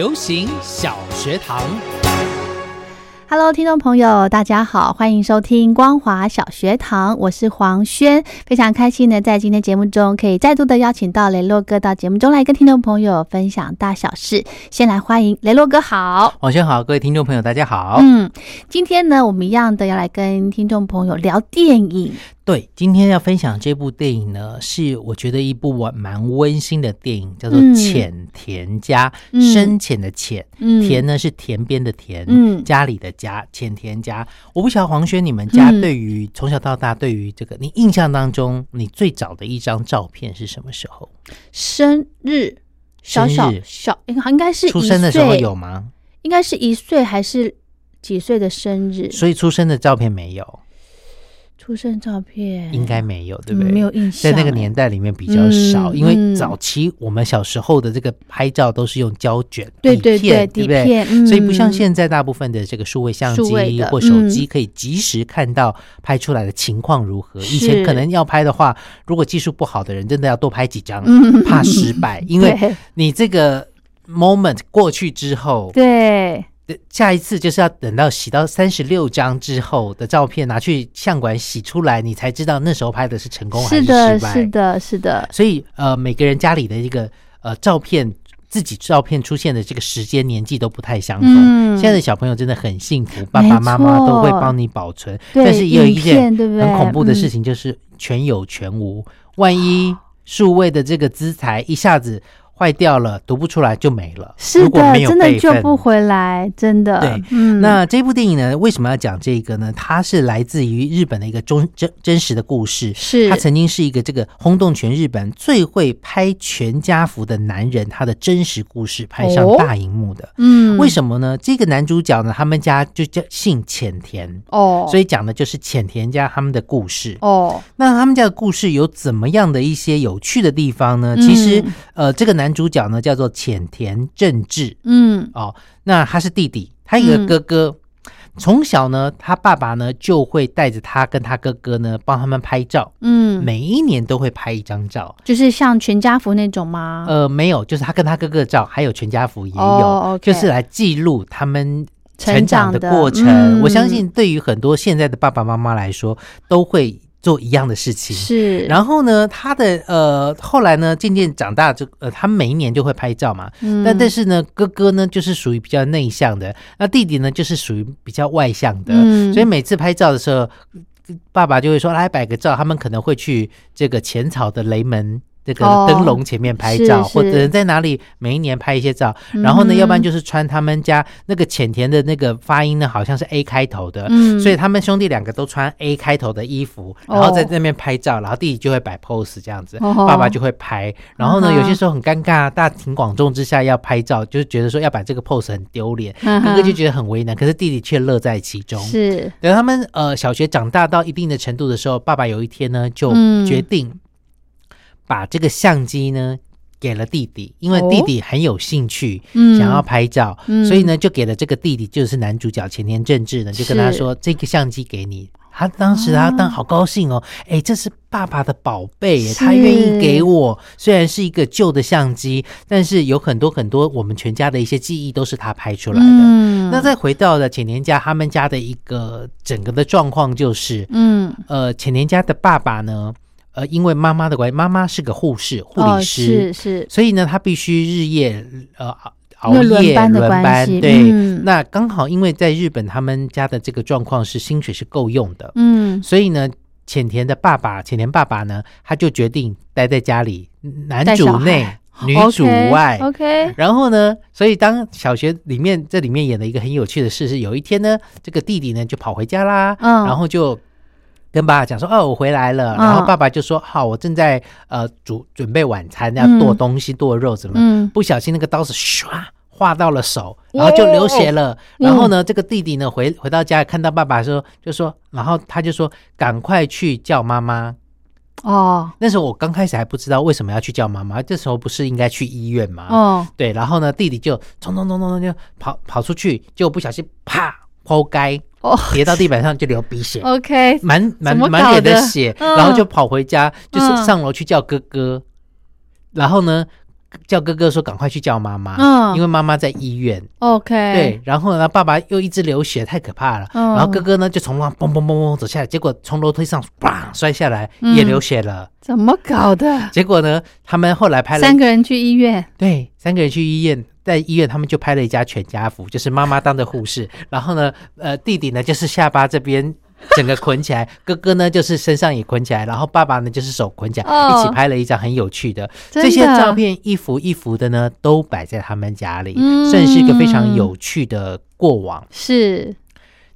流行小学堂，Hello，听众朋友，大家好，欢迎收听光华小学堂，我是黄轩，非常开心呢在今天节目中可以再度的邀请到雷洛哥到节目中来跟听众朋友分享大小事。先来欢迎雷洛哥，好，黄轩好，各位听众朋友大家好。嗯，今天呢，我们一样的要来跟听众朋友聊电影。对，今天要分享这部电影呢，是我觉得一部蛮蛮温馨的电影，叫做《浅田家》，深浅的浅，田呢是田边的田，家里的家，浅田家。我不晓得黄轩，你们家对于从小到大，对于这个，你印象当中，你最早的一张照片是什么时候？生日，小小小，应应该是出生的时候有吗？应该是一岁还是几岁的生日？所以出生的照片没有。出生照片应该没有，对不对？没有印象，在那个年代里面比较少，因为早期我们小时候的这个拍照都是用胶卷、底片，对不对？所以不像现在大部分的这个数位相机或手机可以及时看到拍出来的情况如何。以前可能要拍的话，如果技术不好的人，真的要多拍几张，怕失败，因为 你这个 moment 过去之后，对。下一次就是要等到洗到三十六张之后的照片拿去相馆洗出来，你才知道那时候拍的是成功还是失败。是的，是的，是的。所以呃，每个人家里的一个呃照片，自己照片出现的这个时间年纪都不太相同。现在的小朋友真的很幸福，爸爸妈妈都会帮你保存。但是也有一件很恐怖的事情，就是全有全无。万一数位的这个资材一下子。坏掉了，读不出来就没了。是的，真的救不回来，真的。对，嗯。那这部电影呢，为什么要讲这个呢？它是来自于日本的一个真真真实的故事。是，他曾经是一个这个轰动全日本最会拍全家福的男人，他的真实故事拍上大荧幕的。嗯，为什么呢？这个男主角呢，他们家就叫姓浅田哦，所以讲的就是浅田家他们的故事哦。那他们家的故事有怎么样的一些有趣的地方呢？其实，呃，这个男主角呢叫做浅田正治，嗯，哦，那他是弟弟，他有个哥哥，从小呢，他爸爸呢就会带着他跟他哥哥呢帮他们拍照，嗯，每一年都会拍一张照，就是像全家福那种吗？呃，没有，就是他跟他哥哥的照，还有全家福也有，就是来记录他们成长的过程。我相信对于很多现在的爸爸妈妈来说，都会。做一样的事情是，然后呢，他的呃，后来呢，渐渐长大就呃，他每一年就会拍照嘛。嗯。但但是呢，哥哥呢就是属于比较内向的，那弟弟呢就是属于比较外向的。嗯。所以每次拍照的时候，爸爸就会说来摆个照，他们可能会去这个浅草的雷门。这个灯笼前面拍照，或者在哪里每一年拍一些照，然后呢，要不然就是穿他们家那个浅田的那个发音呢，好像是 A 开头的，所以他们兄弟两个都穿 A 开头的衣服，然后在那边拍照，然后弟弟就会摆 pose 这样子，爸爸就会拍，然后呢，有些时候很尴尬，大庭广众之下要拍照，就是觉得说要摆这个 pose 很丢脸，哥哥就觉得很为难，可是弟弟却乐在其中。是，等他们呃小学长大到一定的程度的时候，爸爸有一天呢就决定。把这个相机呢给了弟弟，因为弟弟很有兴趣，想要拍照，所以呢就给了这个弟弟，就是男主角前田正治呢，就跟他说：“这个相机给你。”他当时他当好高兴哦，哎，这是爸爸的宝贝，他愿意给我。虽然是一个旧的相机，但是有很多很多我们全家的一些记忆都是他拍出来的。那再回到了浅田家，他们家的一个整个的状况就是，嗯，呃，浅田家的爸爸呢。呃，因为妈妈的关系，妈妈是个护士、护理师，是是，所以呢，她必须日夜呃熬因为轮夜班的关系对，嗯。那刚好因为在日本他们家的这个状况是薪水是够用的，嗯。所以呢，浅田的爸爸，浅田爸爸呢，他就决定待在家里，男主内，女主外。OK，然后呢，所以当小学里面这里面演的一个很有趣的事是，有一天呢，这个弟弟呢就跑回家啦，嗯。然后就跟爸爸讲说：“哦，我回来了。嗯然后爸爸就说：“好，我正在呃煮准备晚餐，要剁东西、剁肉什么？嗯不小心那个刀子唰划到了手，然后就流血了。嗯然后呢，这个弟弟呢回回到家看到爸爸说，就说，然后他就说赶快去叫妈妈。哦那时候我刚开始还不知道为什么要去叫妈妈，这时候不是应该去医院吗？哦对，然后呢，弟弟就冲冲冲冲冲就跑跑出去，结果不小心啪抛开，哦。跌到地板上就流鼻血。，OK，满满满脸的的血，嗯然后就跑回家，就是嗯。上楼去叫哥哥，然后呢叫哥哥说赶快去叫妈妈，嗯因为妈妈在医院。OK，对，，然后呢爸爸又一直流血，太可怕了。嗯然后哥哥呢就从楼上嘣嘣嘣嘣走下来，结果从楼梯上啪摔下来，嗯也流血了。怎么搞的？结果呢，他们后来拍了三个人去医院，对，三个人去医院，在医院他们就拍了一家全家福，就是妈妈当的护士，然后呢，呃，弟弟呢就是下巴这边 整个捆起来，哥哥呢就是身上也捆起来，然后爸爸呢就是手捆起来，哦。一起拍了一张很有趣的。的。这些照片，一幅一幅的呢都摆在他们家里，嗯。算是一个非常有趣的过往。是，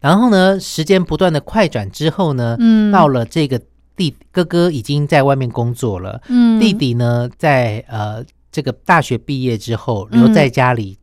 然后呢，时间不断的快转之后呢，嗯。到了这个弟哥哥已经在外面工作了，嗯。弟弟呢，在呃这个大学毕业之后，嗯留在家里，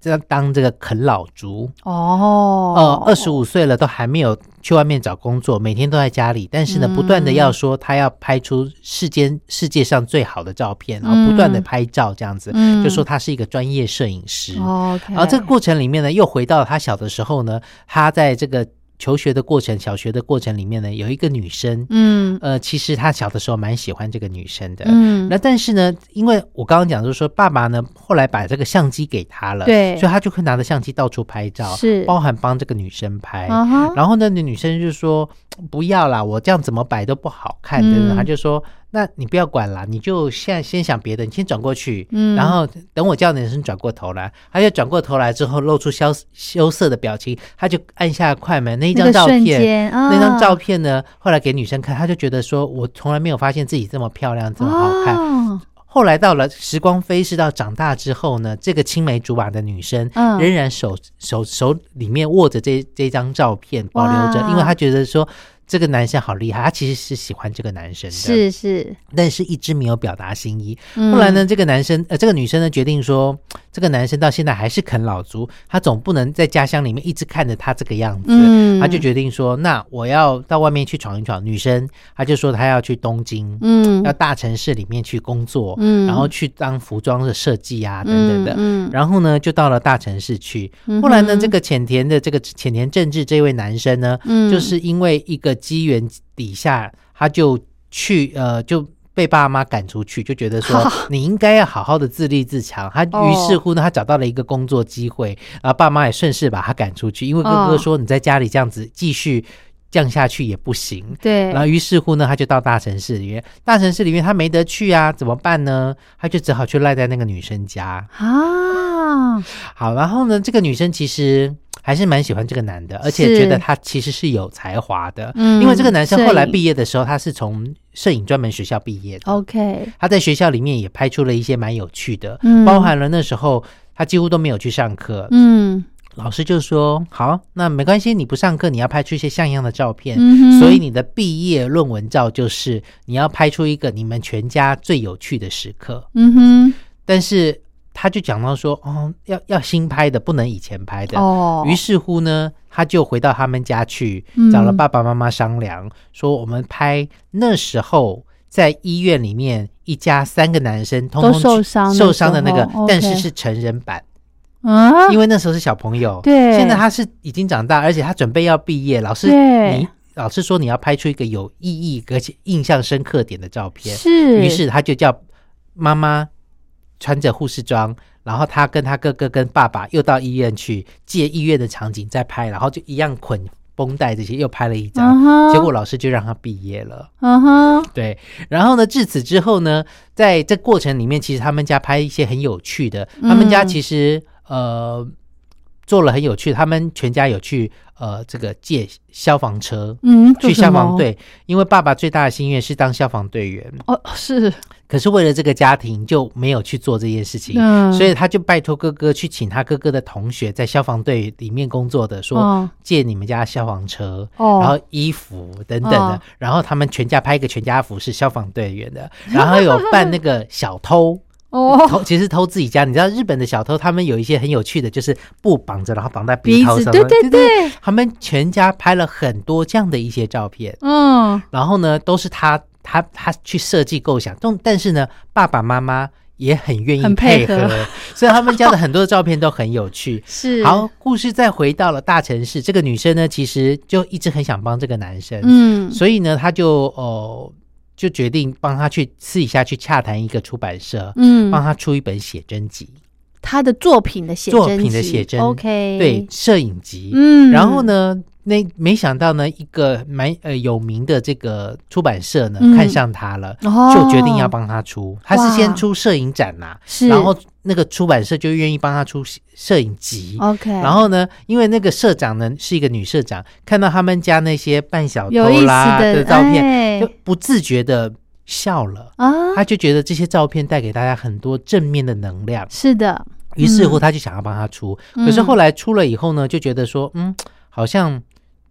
这当这个啃老族。哦，呃，二十五岁了，都还没有去外面找工作，每天都在家里，但是呢，嗯不断的要说他要拍出世间世界上最好的照片，然后不断的拍照，这样子，嗯。就说他是一个专业摄影师。OK，然后这个过程里面呢，又回到他小的时候呢，他在这个求学的过程、小学的过程里面呢，有一个女生，嗯。呃，其实他小的时候蛮喜欢这个女生的，嗯。那但是呢，因为我刚刚讲就是说，爸爸呢后来把这个相机给他了，对。所以他就会拿着相机到处拍照，是。包含帮这个女生拍。啊，然后呢，那女生就说不要啦，我这样怎么摆都不好看，嗯等等。他就说，那你不要管啦，你就现在先想别的，你先转过去，嗯然后等我叫女生转过头来，他就转过头来之后露出羞羞涩的表情，他就按下快门，那一张照片。那张照片呢？后来给女生看，他就觉得说，我从来没有发现自己这么漂亮，这么好看。哦后来到了时光飞逝到长大之后呢，这个青梅竹马的女生，嗯仍然手手手里面握着这这张照片保留着，因为她觉得说这个男生好厉害，他其实是喜欢这个男生的，，是是，但是一直没有表达心意。嗯。后来呢，这个男生呃，这个女生呢决定说，这个男生到现在还是啃老族，他总不能在家乡里面一直看着他这个样子，嗯。他就决定说，那我要到外面去闯一闯。女生她就说她要去东京，嗯。要大城市里面去工作，嗯。然后去当服装的设计啊等等的。嗯。嗯然后呢，就到了大城市去。后来呢，这个浅田的这个浅田正治这位男生呢，嗯。就是因为一个机缘底下，他就去呃就。被爸妈赶出去，就觉得说 你应该要好好的自立自强。他哦于是乎呢，他找到了一个工作机会，然后爸妈也顺势把他赶出去，因为哥哥哦说你在家里这样子继续降下去也不行。对，然后于是乎呢，他就到大城市里面，大城市里面他没得去啊，怎么办呢？他就只好去赖在那个女生家。啊，好，然后呢，这个女生其实还是蛮喜欢这个男的，而且是觉得他其实是有才华的。嗯因为这个男生后来毕业的时候，他是从摄影专门学校毕业的。OK，他在学校里面也拍出了一些蛮有趣的，嗯包含了那时候他几乎都没有去上课，嗯老师就说：“好，那没关系，你不上课，你要拍出一些像样的照片。嗯所以你的毕业论文照就是你要拍出一个你们全家最有趣的时刻。嗯哼，但是他就讲到说，哦，要要新拍的，不能以前拍的。哦，于是乎呢，他就回到他们家去嗯，找了爸爸妈妈商量，说我们拍那时候在医院里面一家三个男生通通受伤受伤的那个，但是是成人版。啊，因为那时候是小朋友，对。现在他是已经长大，而且他准备要毕业，老师对。你老师说你要拍出一个有意义而且印象深刻点的照片，是，于是他就叫妈妈穿着护士装，然后他跟他哥哥跟爸爸又到医院去借医院的场景再拍，然后就一样捆绷带这些又拍了一张，结果老师就让他毕业了。嗯哼，对，然后呢，至此之后呢，在这过程里面，其实他们家拍一些很有趣的。他们家嗯其实呃做了很有趣，他们全家有去呃这个借消防车，嗯，去消防队，因为爸爸最大的心愿是当消防队员，哦，是，可是为了这个家庭就没有去做这件事情，嗯所以他就拜托哥哥去请他哥哥的同学在消防队里面工作的，说哦借你们家消防车。哦，然后衣服等等的，哦然后他们全家拍一个全家福是消防队员的，然后有扮那个小偷，哦，偷其实偷自己家。你知道日本的小偷他们有一些很有趣的，就是布绑着，然后绑在鼻头上面。对对，他们全家拍了很多这样的一些照片，嗯，然后呢，都是他他他去设计构想，但但是呢，爸爸妈妈也很愿意很配配合所以他们家的很多照片都很有趣。是，好，，故事再回到了大城市，这个女生呢，其实就一直很想帮这个男生，嗯，所以呢，她就哦、就决定帮他去私底下去洽谈一个出版社，嗯，帮他出一本写真集，他的作品的写作真品的写真，OK，对，，摄影集。嗯，然后？呢，那没想到呢，一个蛮呃有名的这个出版社呢，嗯看上他了，哦，就决定要帮他出。他是先出摄影展呐、是，然后那个出版社就愿意帮他出摄影集。OK，然后呢，因为那个社长呢是一个女社长，看到他们家那些扮小有意思偷啦的照片，哎就不自觉的笑了。啊，他就觉得这些照片带给大家很多正面的能量，是的，于是乎嗯他就想要帮他出。嗯可是后来出了以后呢，就觉得说，嗯，好像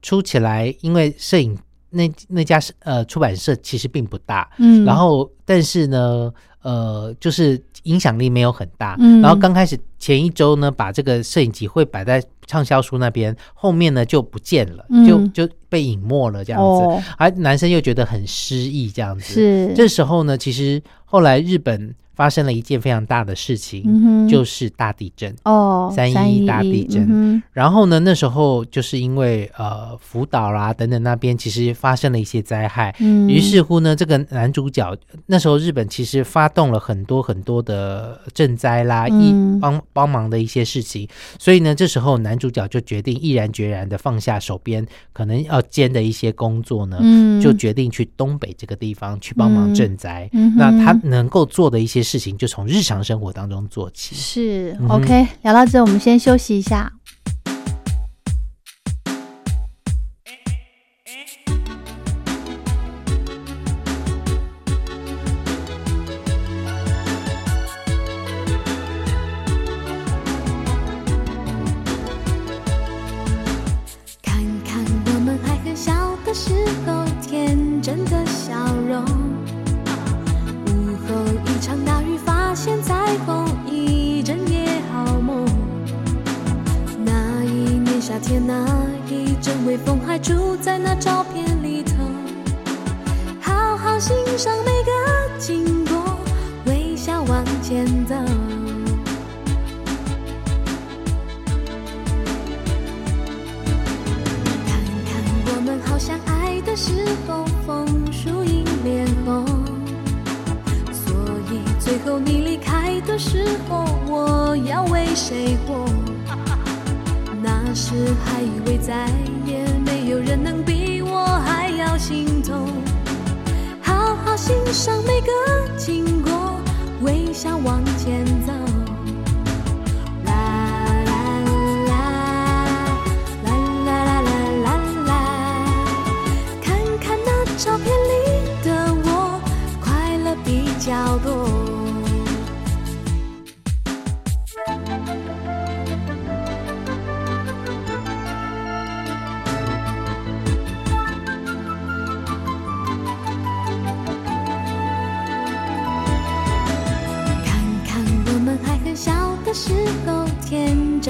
出起来，因为摄影那那家呃出版社其实并不大，嗯，然后但是呢，呃，就是影响力没有很大。嗯然后刚开始前一周呢，把这个摄影集会摆在畅销书那边，后面呢就不见了，嗯就就被隐没了这样子。哦，而男生又觉得很失意，这样子。是，这时候呢，其实后来日本发生了一件非常大的事情，嗯就是大地震。哦，三一大地震。嗯然后呢，那时候就是因为呃福岛啦等等那边其实发生了一些灾害，嗯，于是乎呢，这个男主角那时候日本其实发动了很多很多的赈灾啦，嗯。一帮帮忙的一些事情，所以呢，这时候男主角就决定毅然决然的放下手边可能要兼的一些工作呢，嗯，就决定去东北这个地方去帮忙赈灾。嗯那他能够做的一些事情，就从日常生活当中做起。是嗯 OK，聊到这，我们先休息一下。谁过？那时还以为再也没有人能比我还要心痛。好好欣赏每个经过，微笑往前走。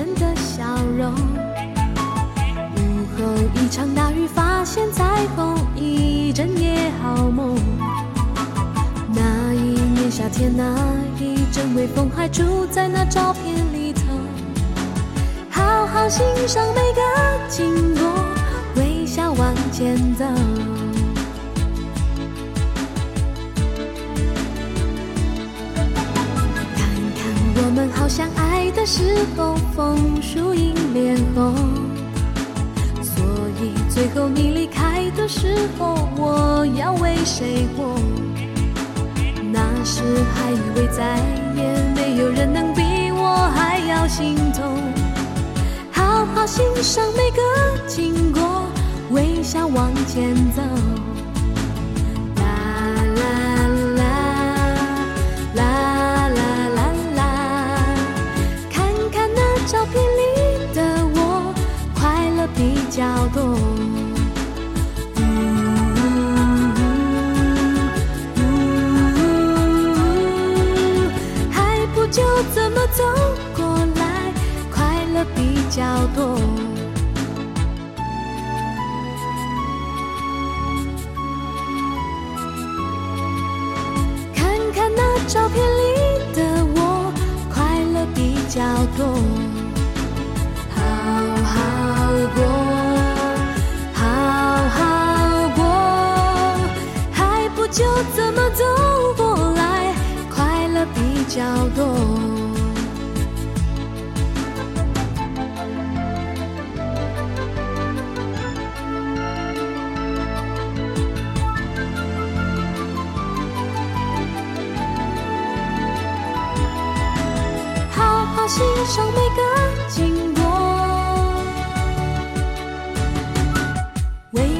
真的笑容。午后一场大雨，发现彩虹，一整夜好梦。那一年夏天，那一阵微风，还住在那照片里头。好好欣赏每个经过，微笑往前走。们好相爱的时候，枫树迎脸红。所以最后你离开的时候，我要为谁活？那时还以为再也没有人能比我还要心痛。好好欣赏每个经过，微笑往前走。比较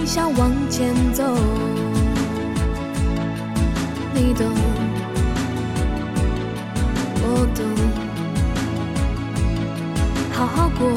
你想往前走。你懂，我懂，好好过，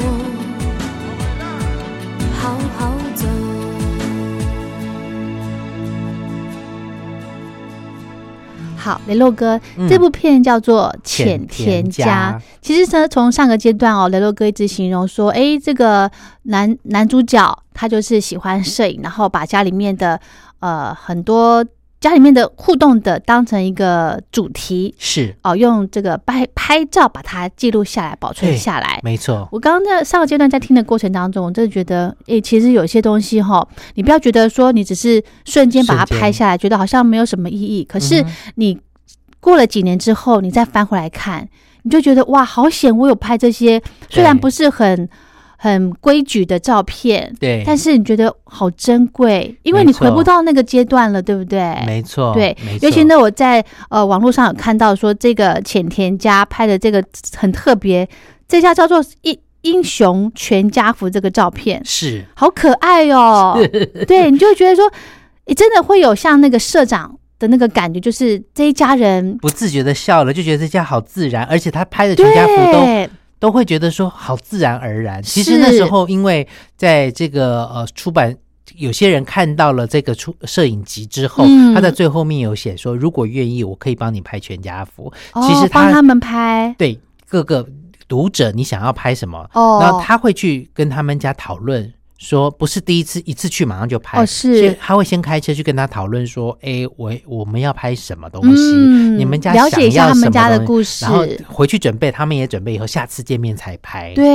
好，雷洛哥，嗯这部片叫做《浅浅田家》。其实呢，从上个阶段哦，雷洛哥一直形容说，诶，这个男男主角他就是喜欢摄影，然后把家里面的呃很多家里面的互动的当成一个主题是哦，用这个拍拍照把它记录下来，保存下来。没错，我刚刚在上个阶段在听的过程当中，我真的觉得，诶、其实有些东西哈，你不要觉得说你只是瞬间把它拍下来，觉得好像没有什么意义。可是你过了几年之后，你再翻回来看，你就觉得哇，好险！我有拍这些，虽然不是很很规矩的照片，对，但是你觉得好珍贵，因为你回不到那个阶段了，对不对？没错，对尤其呢，我在呃网络上有看到说，这个浅田家拍的这个很特别，这家叫做英英雄全家福这个照片，是好可爱哦。对，你就会觉得说，你，真的会有像那个社长的那个感觉，就是这一家人。不自觉的笑了，就觉得这家好自然，而且他拍的全家福都对，都会觉得说好自然而然。其实那时候，因为在这个呃出版，有些人看到了这个出摄影集之后，嗯他在最后面有写说，如果愿意，我可以帮你拍全家福。哦其实他帮他们拍对各个读者，你想要拍什么，哦，然后他会去跟他们家讨论。说不是第一次一次去马上就拍，哦是他会先开车去跟他讨论说，哎，我我们要拍什么东西，嗯你们家了解一下他们想要什么家的故事，然后回去准备，他们也准备以后下次见面才拍。对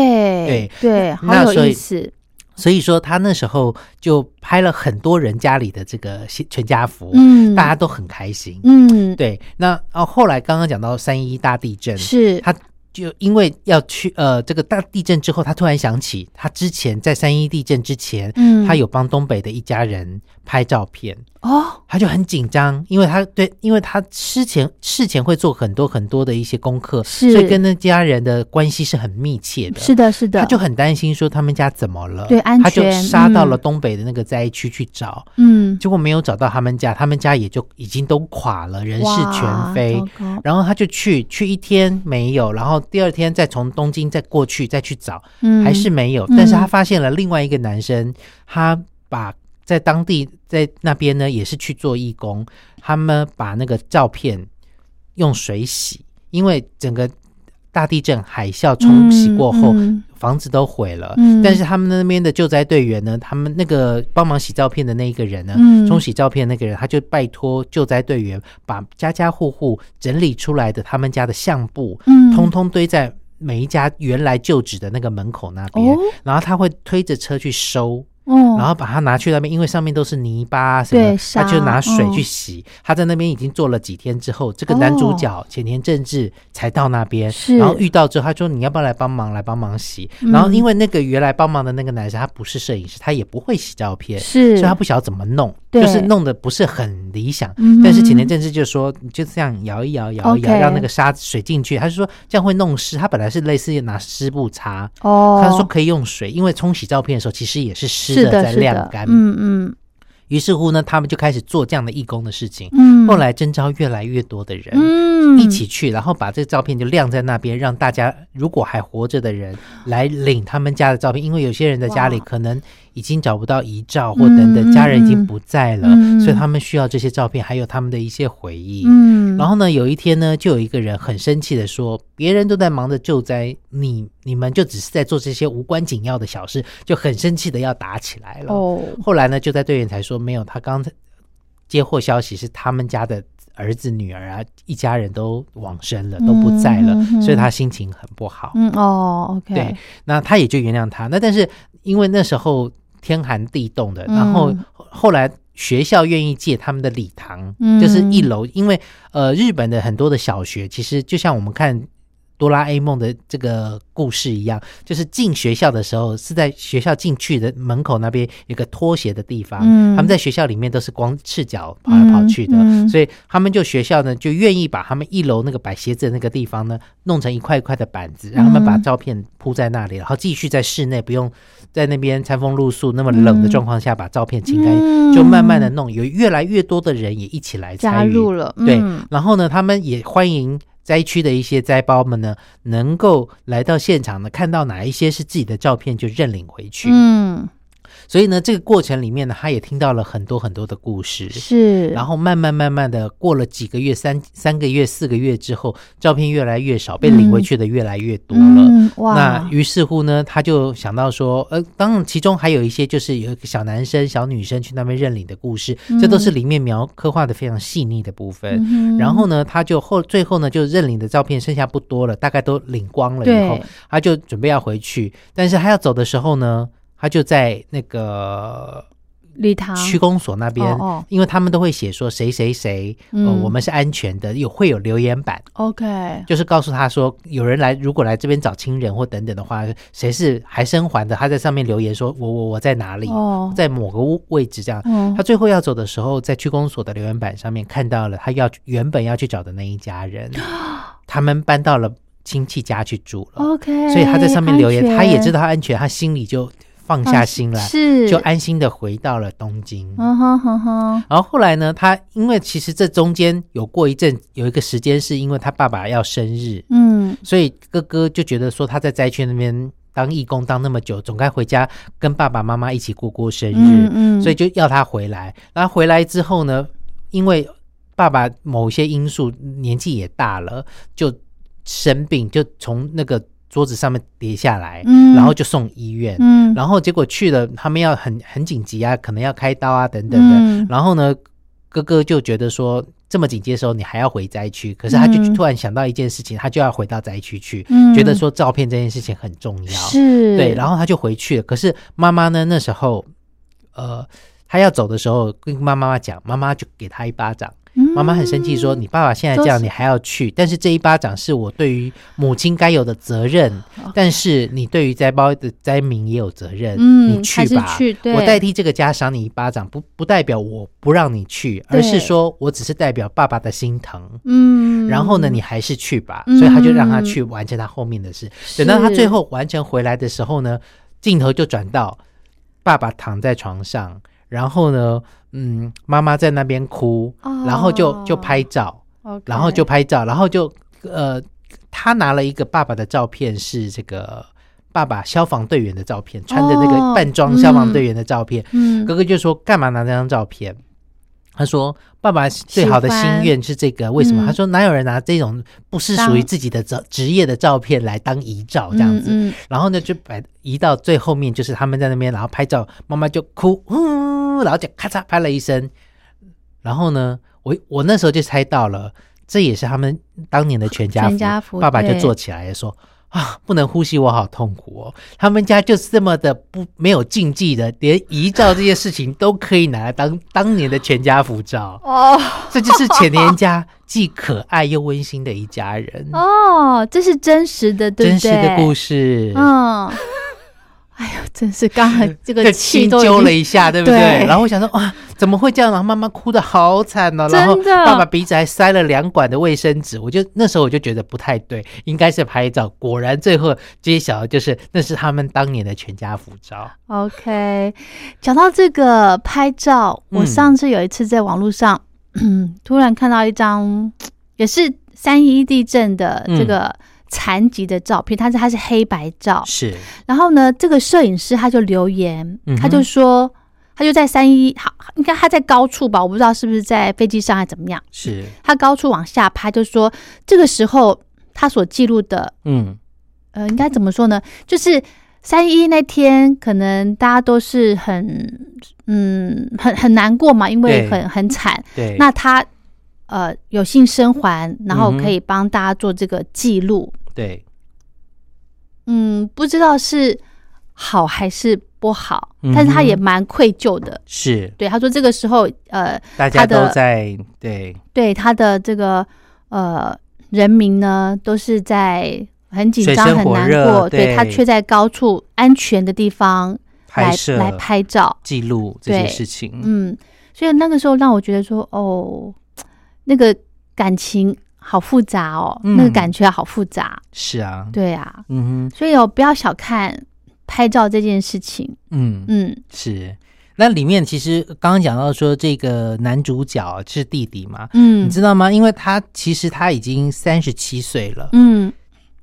对对，好那所以有意思。所以说他那时候就拍了很多人家里的这个全家福，嗯，大家都很开心。嗯对，那哦，后来刚刚讲到三一大地震，是他就因为要去呃这个大地震之后，他突然想起他之前在三一地震之前，嗯。他有帮东北的一家人拍照片。哦。他就很紧张，因为他对，因为他事前事前会做很多很多的一些功课，是。所以跟那家人的关系是很密切的。是的是的，他就很担心说他们家怎么了，对安全他就杀到了嗯。东北的那个灾区去找，嗯。结果没有找到他们家，他们家也就已经都垮了，人事全非然后他就去去一天没有，然后第二天再从东京再过去再去找，嗯还是没有。嗯但是他发现了另外一个男生，他把在当地在那边呢也是去做义工，他们把那个照片用水洗，因为整个大地震海啸冲洗过后。嗯房子都毁了，嗯。但是他们那边的救灾队员呢，他们那个帮忙洗照片的那一个人呢，嗯。冲洗照片的那个人，他就拜托救灾队员把家家户户整理出来的他们家的相簿，嗯。通通堆在每一家原来旧址的那个门口那边，哦。然后他会推着车去收。哦，然后把它拿去那边，因为上面都是泥巴啊什么他就拿水哦去洗。他在那边已经做了几天之后，这个男主角浅田正治才到那边，是然后遇到之后，他说你要不要来帮忙，来帮忙洗。嗯然后因为那个原来帮忙的那个男生他不是摄影师，他也不会洗照片，是所以他不晓得怎么弄。对就是弄得不是很理想。嗯但是前田正治就说，就这样摇一摇，摇一摇让那个沙水进去。他就说这样会弄湿，他本来是类似拿湿布擦，哦，他说可以用水，因为冲洗照片的时候其实也是湿的，在，晾干。嗯嗯于是乎呢，他们就开始做这样的义工的事情。嗯，后来征召越来越多的人。嗯一起去，然后把这个照片就晾在那边，让大家如果还活着的人来领他们家的照片，因为有些人在家里可能已经找不到遗照或等等，嗯家人已经不在了，嗯所以他们需要这些照片，还有他们的一些回忆。嗯，然后呢，有一天呢，就有一个人很生气的说：“别人都在忙着救灾，你你们就只是在做这些无关紧要的小事，就很生气的要打起来了。哦，后来呢，就在队员才说没有，他刚才接获消息是他们家的儿子女儿啊，一家人都往生了，都不在了，所以他心情很不好。嗯哦，OK，对，那他也就原谅他。那但是因为那时候天寒地冻的，嗯然后后来。学校愿意借他们的礼堂，嗯就是一楼，因为呃，日本的很多的小学其实就像我们看哆啦 A 梦的这个故事一样，就是进学校的时候是在学校进去的门口那边有个拖鞋的地方，嗯。他们在学校里面都是光赤脚跑来跑去的，嗯嗯所以他们就学校呢就愿意把他们一楼那个摆鞋子的那个地方呢弄成一块一块的板子，让他们把照片铺在那里，然后继续在室内不用在那边餐风露宿那么冷的状况下把照片清干，嗯。就慢慢的弄，有越来越多的人也一起来加参与，入了，对，嗯然后呢，他们也欢迎灾区的一些灾胞们呢，能够来到现场呢，看到哪一些是自己的照片，就认领回去。嗯，所以呢，这个过程里面呢，他也听到了很多很多的故事。是，然后慢慢慢慢的过了几个月，三三个月、四个月之后，照片越来越少，被领回去的越来越多了。嗯，哇，那于是乎呢，他就想到说，呃，当然其中还有一些就是有一个小男生、小女生去那边认领的故事，这都是里面描刻画的非常细腻的部分。嗯然后呢，他就后最后呢，就认领的照片剩下不多了，大概都领光了以后，他就准备要回去，但是他要走的时候呢，他就在那个礼堂。区公所那边，哦哦。因为他们都会写说谁谁谁，我们是安全的，有会有留言板。，OK，就是告诉他说，有人来，如果来这边找亲人或等等的话，谁是还生还的，他在上面留言说，我我我在哪里，哦，在某个位置这样。嗯。他最后要走的时候，在区公所的留言板上面看到了他要原本要去找的那一家人，他们搬到了亲戚家去住了，OK，所以他在上面留言，他也知道道他安全，他心里就放下心来，是，就安心的回到了东京。嗯哼哼哼，然后后来呢，他因为其实这中间有过一阵有一个时间，是因为他爸爸要生日，嗯。所以哥哥就觉得说他在灾区那边当义工当那么久，总该回家跟爸爸妈妈一起过过生日，嗯嗯，所以就要他回来。然后回来之后呢，因为爸爸某些因素年纪也大了，就生病，就从那个桌子上面跌下来，嗯然后就送医院。嗯，然后结果去了，他们要很很紧急啊，可能要开刀啊等等的。嗯然后呢，哥哥就觉得说这么紧急的时候你还要回灾区，可是他就嗯突然想到一件事情，他就要回到灾区去，嗯觉得说照片这件事情很重要。是，对，然后他就回去了。可是妈妈呢，那时候呃，他要走的时候跟妈妈讲，妈妈就给他一巴掌。妈妈很生气说：“你爸爸现在这样，你还要去？但是这一巴掌是我对于母亲该有的责任，但是你对于灾包的灾民也有责任。嗯你去吧，去我代替这个家赏你一巴掌，不不代表我不让你去，而是说我只是代表爸爸的心疼。嗯，然后呢，你还是去吧，嗯。所以他就让他去完成他后面的事。等到他最后完成回来的时候呢，镜头就转到爸爸躺在床上，然后呢，嗯，妈妈在那边哭，哦。然后就就拍照然后就拍照，然后就呃，他拿了一个爸爸的照片，是这个爸爸消防队员的照片，穿着那个哦。扮装消防队员的照片。嗯。哥哥就说：“干嘛拿这张照片？”他说：“爸爸最好的心愿是这个，为什么？”嗯他说：“哪有人拿这种不是属于自己的职职业的照片来当遗照这样子？”嗯嗯然后呢，就摆移到最后面，就是他们在那边，然后拍照，妈妈就哭，嗯，然后就咔嚓拍了一声。然后呢，我我那时候就猜到了，这也是他们当年的全家福。全家福爸爸就坐起来说。啊，不能呼吸，我好痛苦哦！他们家就是这么的不没有禁忌的，连遗照这些事情都可以拿来当 当年的全家福照。哦这就是前年家既可爱又温馨的一家人，哦，这是真实的，对真不对？实的故事。嗯，哎呦，真是刚才 这个气都已经了一下，对不对？对然后我想说，哇，怎么会这样？然后妈妈哭的好惨哦，然后爸爸鼻子还塞了两管的卫生纸，我就那时候我就觉得不太对，应该是拍照。果然最后揭晓的就是那是他们当年的全家福照。OK，讲到这个拍照，我嗯上次有一次在网络上，突然看到一张也是三一地震的这个残疾的照片，它是它是黑白照。是，然后呢，这个摄影师他就留言，嗯他就说，他就在三一，好，应该他在高处吧，我不知道是不是在飞机上还怎么样，是，他高处往下拍，就说这个时候他所记录的嗯，呃，应该怎么说呢？就是三一那天，可能大家都是很嗯很很难过嘛，因为很很惨。对，那他呃有幸生还，然后可以帮大家做这个记录。对，嗯，不知道是好还是不好，嗯但是他也蛮愧疚的。是，对，他说这个时候呃，大家都在对，对他的这个呃人民呢，都是在很紧张、很难过，对。他却在高处安全的地方来来拍照，记录这些事情，嗯，所以那个时候让我觉得说，哦，那个感情好复杂哦，嗯。那个感觉好复杂，是啊，对啊，嗯哼，所以哦，不要小看拍照这件事情，嗯嗯。是。那里面其实刚刚讲到说，这个男主角是弟弟嘛，嗯。你知道吗？因为他其实他已经三十七岁了，嗯。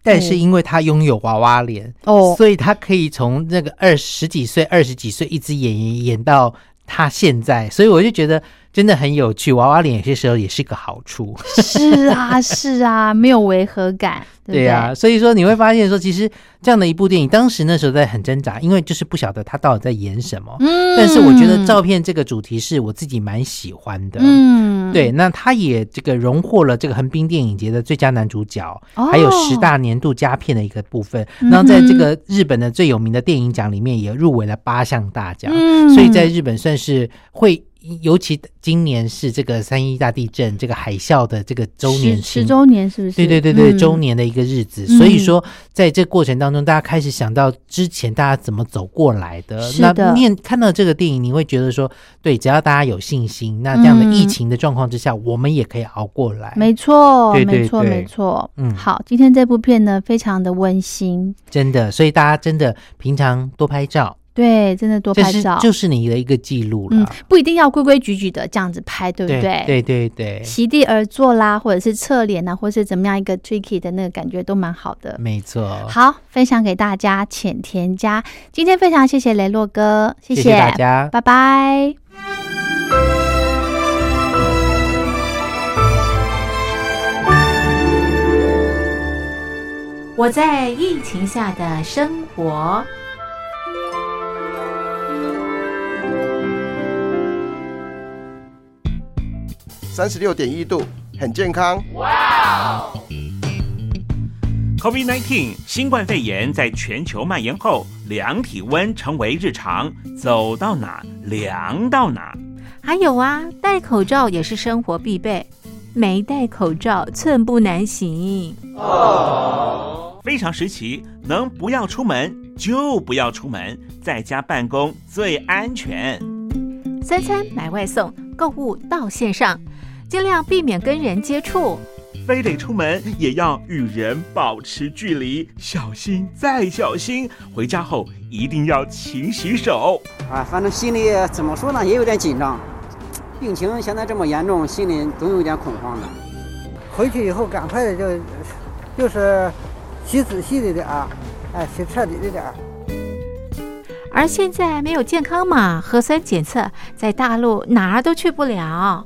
但是因为他拥有娃娃脸，哦，所以他可以从那个二十几岁、二十几岁一直演演演到他现在，所以我就觉得真的很有趣。娃娃脸有些时候也是个好处，是啊是啊，没有违和感，对不对？呀、所以说你会发现说，其实这样的一部电影，当时那时候在很挣扎，因为就是不晓得他到底在演什么。嗯，但是我觉得照片这个主题是我自己蛮喜欢的。嗯，对，那他也这个荣获了这个横滨电影节的最佳男主角，哦还有十大年度佳片的一个部分。嗯哼然后在这个日本的最有名的电影奖里面也入围了八项大奖，嗯所以在日本算是会。尤其今年是这个三一大地震这个海啸的这个周年十十周年是不是？对对对对，嗯周年的一个日子，嗯所以说在这过程当中，大家开始想到之前大家怎么走过来的。那是的念看到这个电影，你会觉得说，对，只要大家有信心，那这样的疫情的状况之下，我们也可以熬过来。没错，对对没错，没错。嗯好，今天这部片呢，非常的温馨，真的，所以大家真的平常多拍照，对，真的多拍照，就是你的一个记录了。嗯，不一定要规规矩矩的这样子拍，对不对？对对对，席地而坐啦，或者是侧脸啊，或者是怎么样一个 tricky 的那个感觉都蛮好的。没错。好，分享给大家浅田家。今天非常谢谢雷洛哥，谢谢谢大家。拜拜。我在疫情下的生活。三十六点一度，很健康。哇！COVID19 新冠肺炎在全球蔓延后，量体温成为日常，走到哪量到哪。还有啊，戴口罩也是生活必备，没戴口罩寸步难行。非常时期，能不要出门就不要出门，在家办公最安全。三餐买外送，购物到线上，尽量避免跟人接触。非得出门也要与人保持距离，小心再小心。回家后一定要勤洗手。啊，反正心里怎么说呢，也有点紧张。病情现在这么严重，心里总有点恐慌的。回去以后赶快的就就是洗仔细的点儿，哎，洗彻底的点儿。而现在没有健康码、核酸检测，在大陆哪儿都去不了。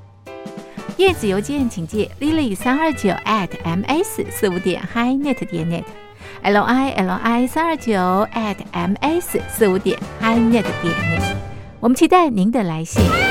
电子邮件请借 lily 三二九 at ms 四五点 hi net 点 net，l i l i 三二九 at ms 四五点 hi net 点 net。我们期待您的来信。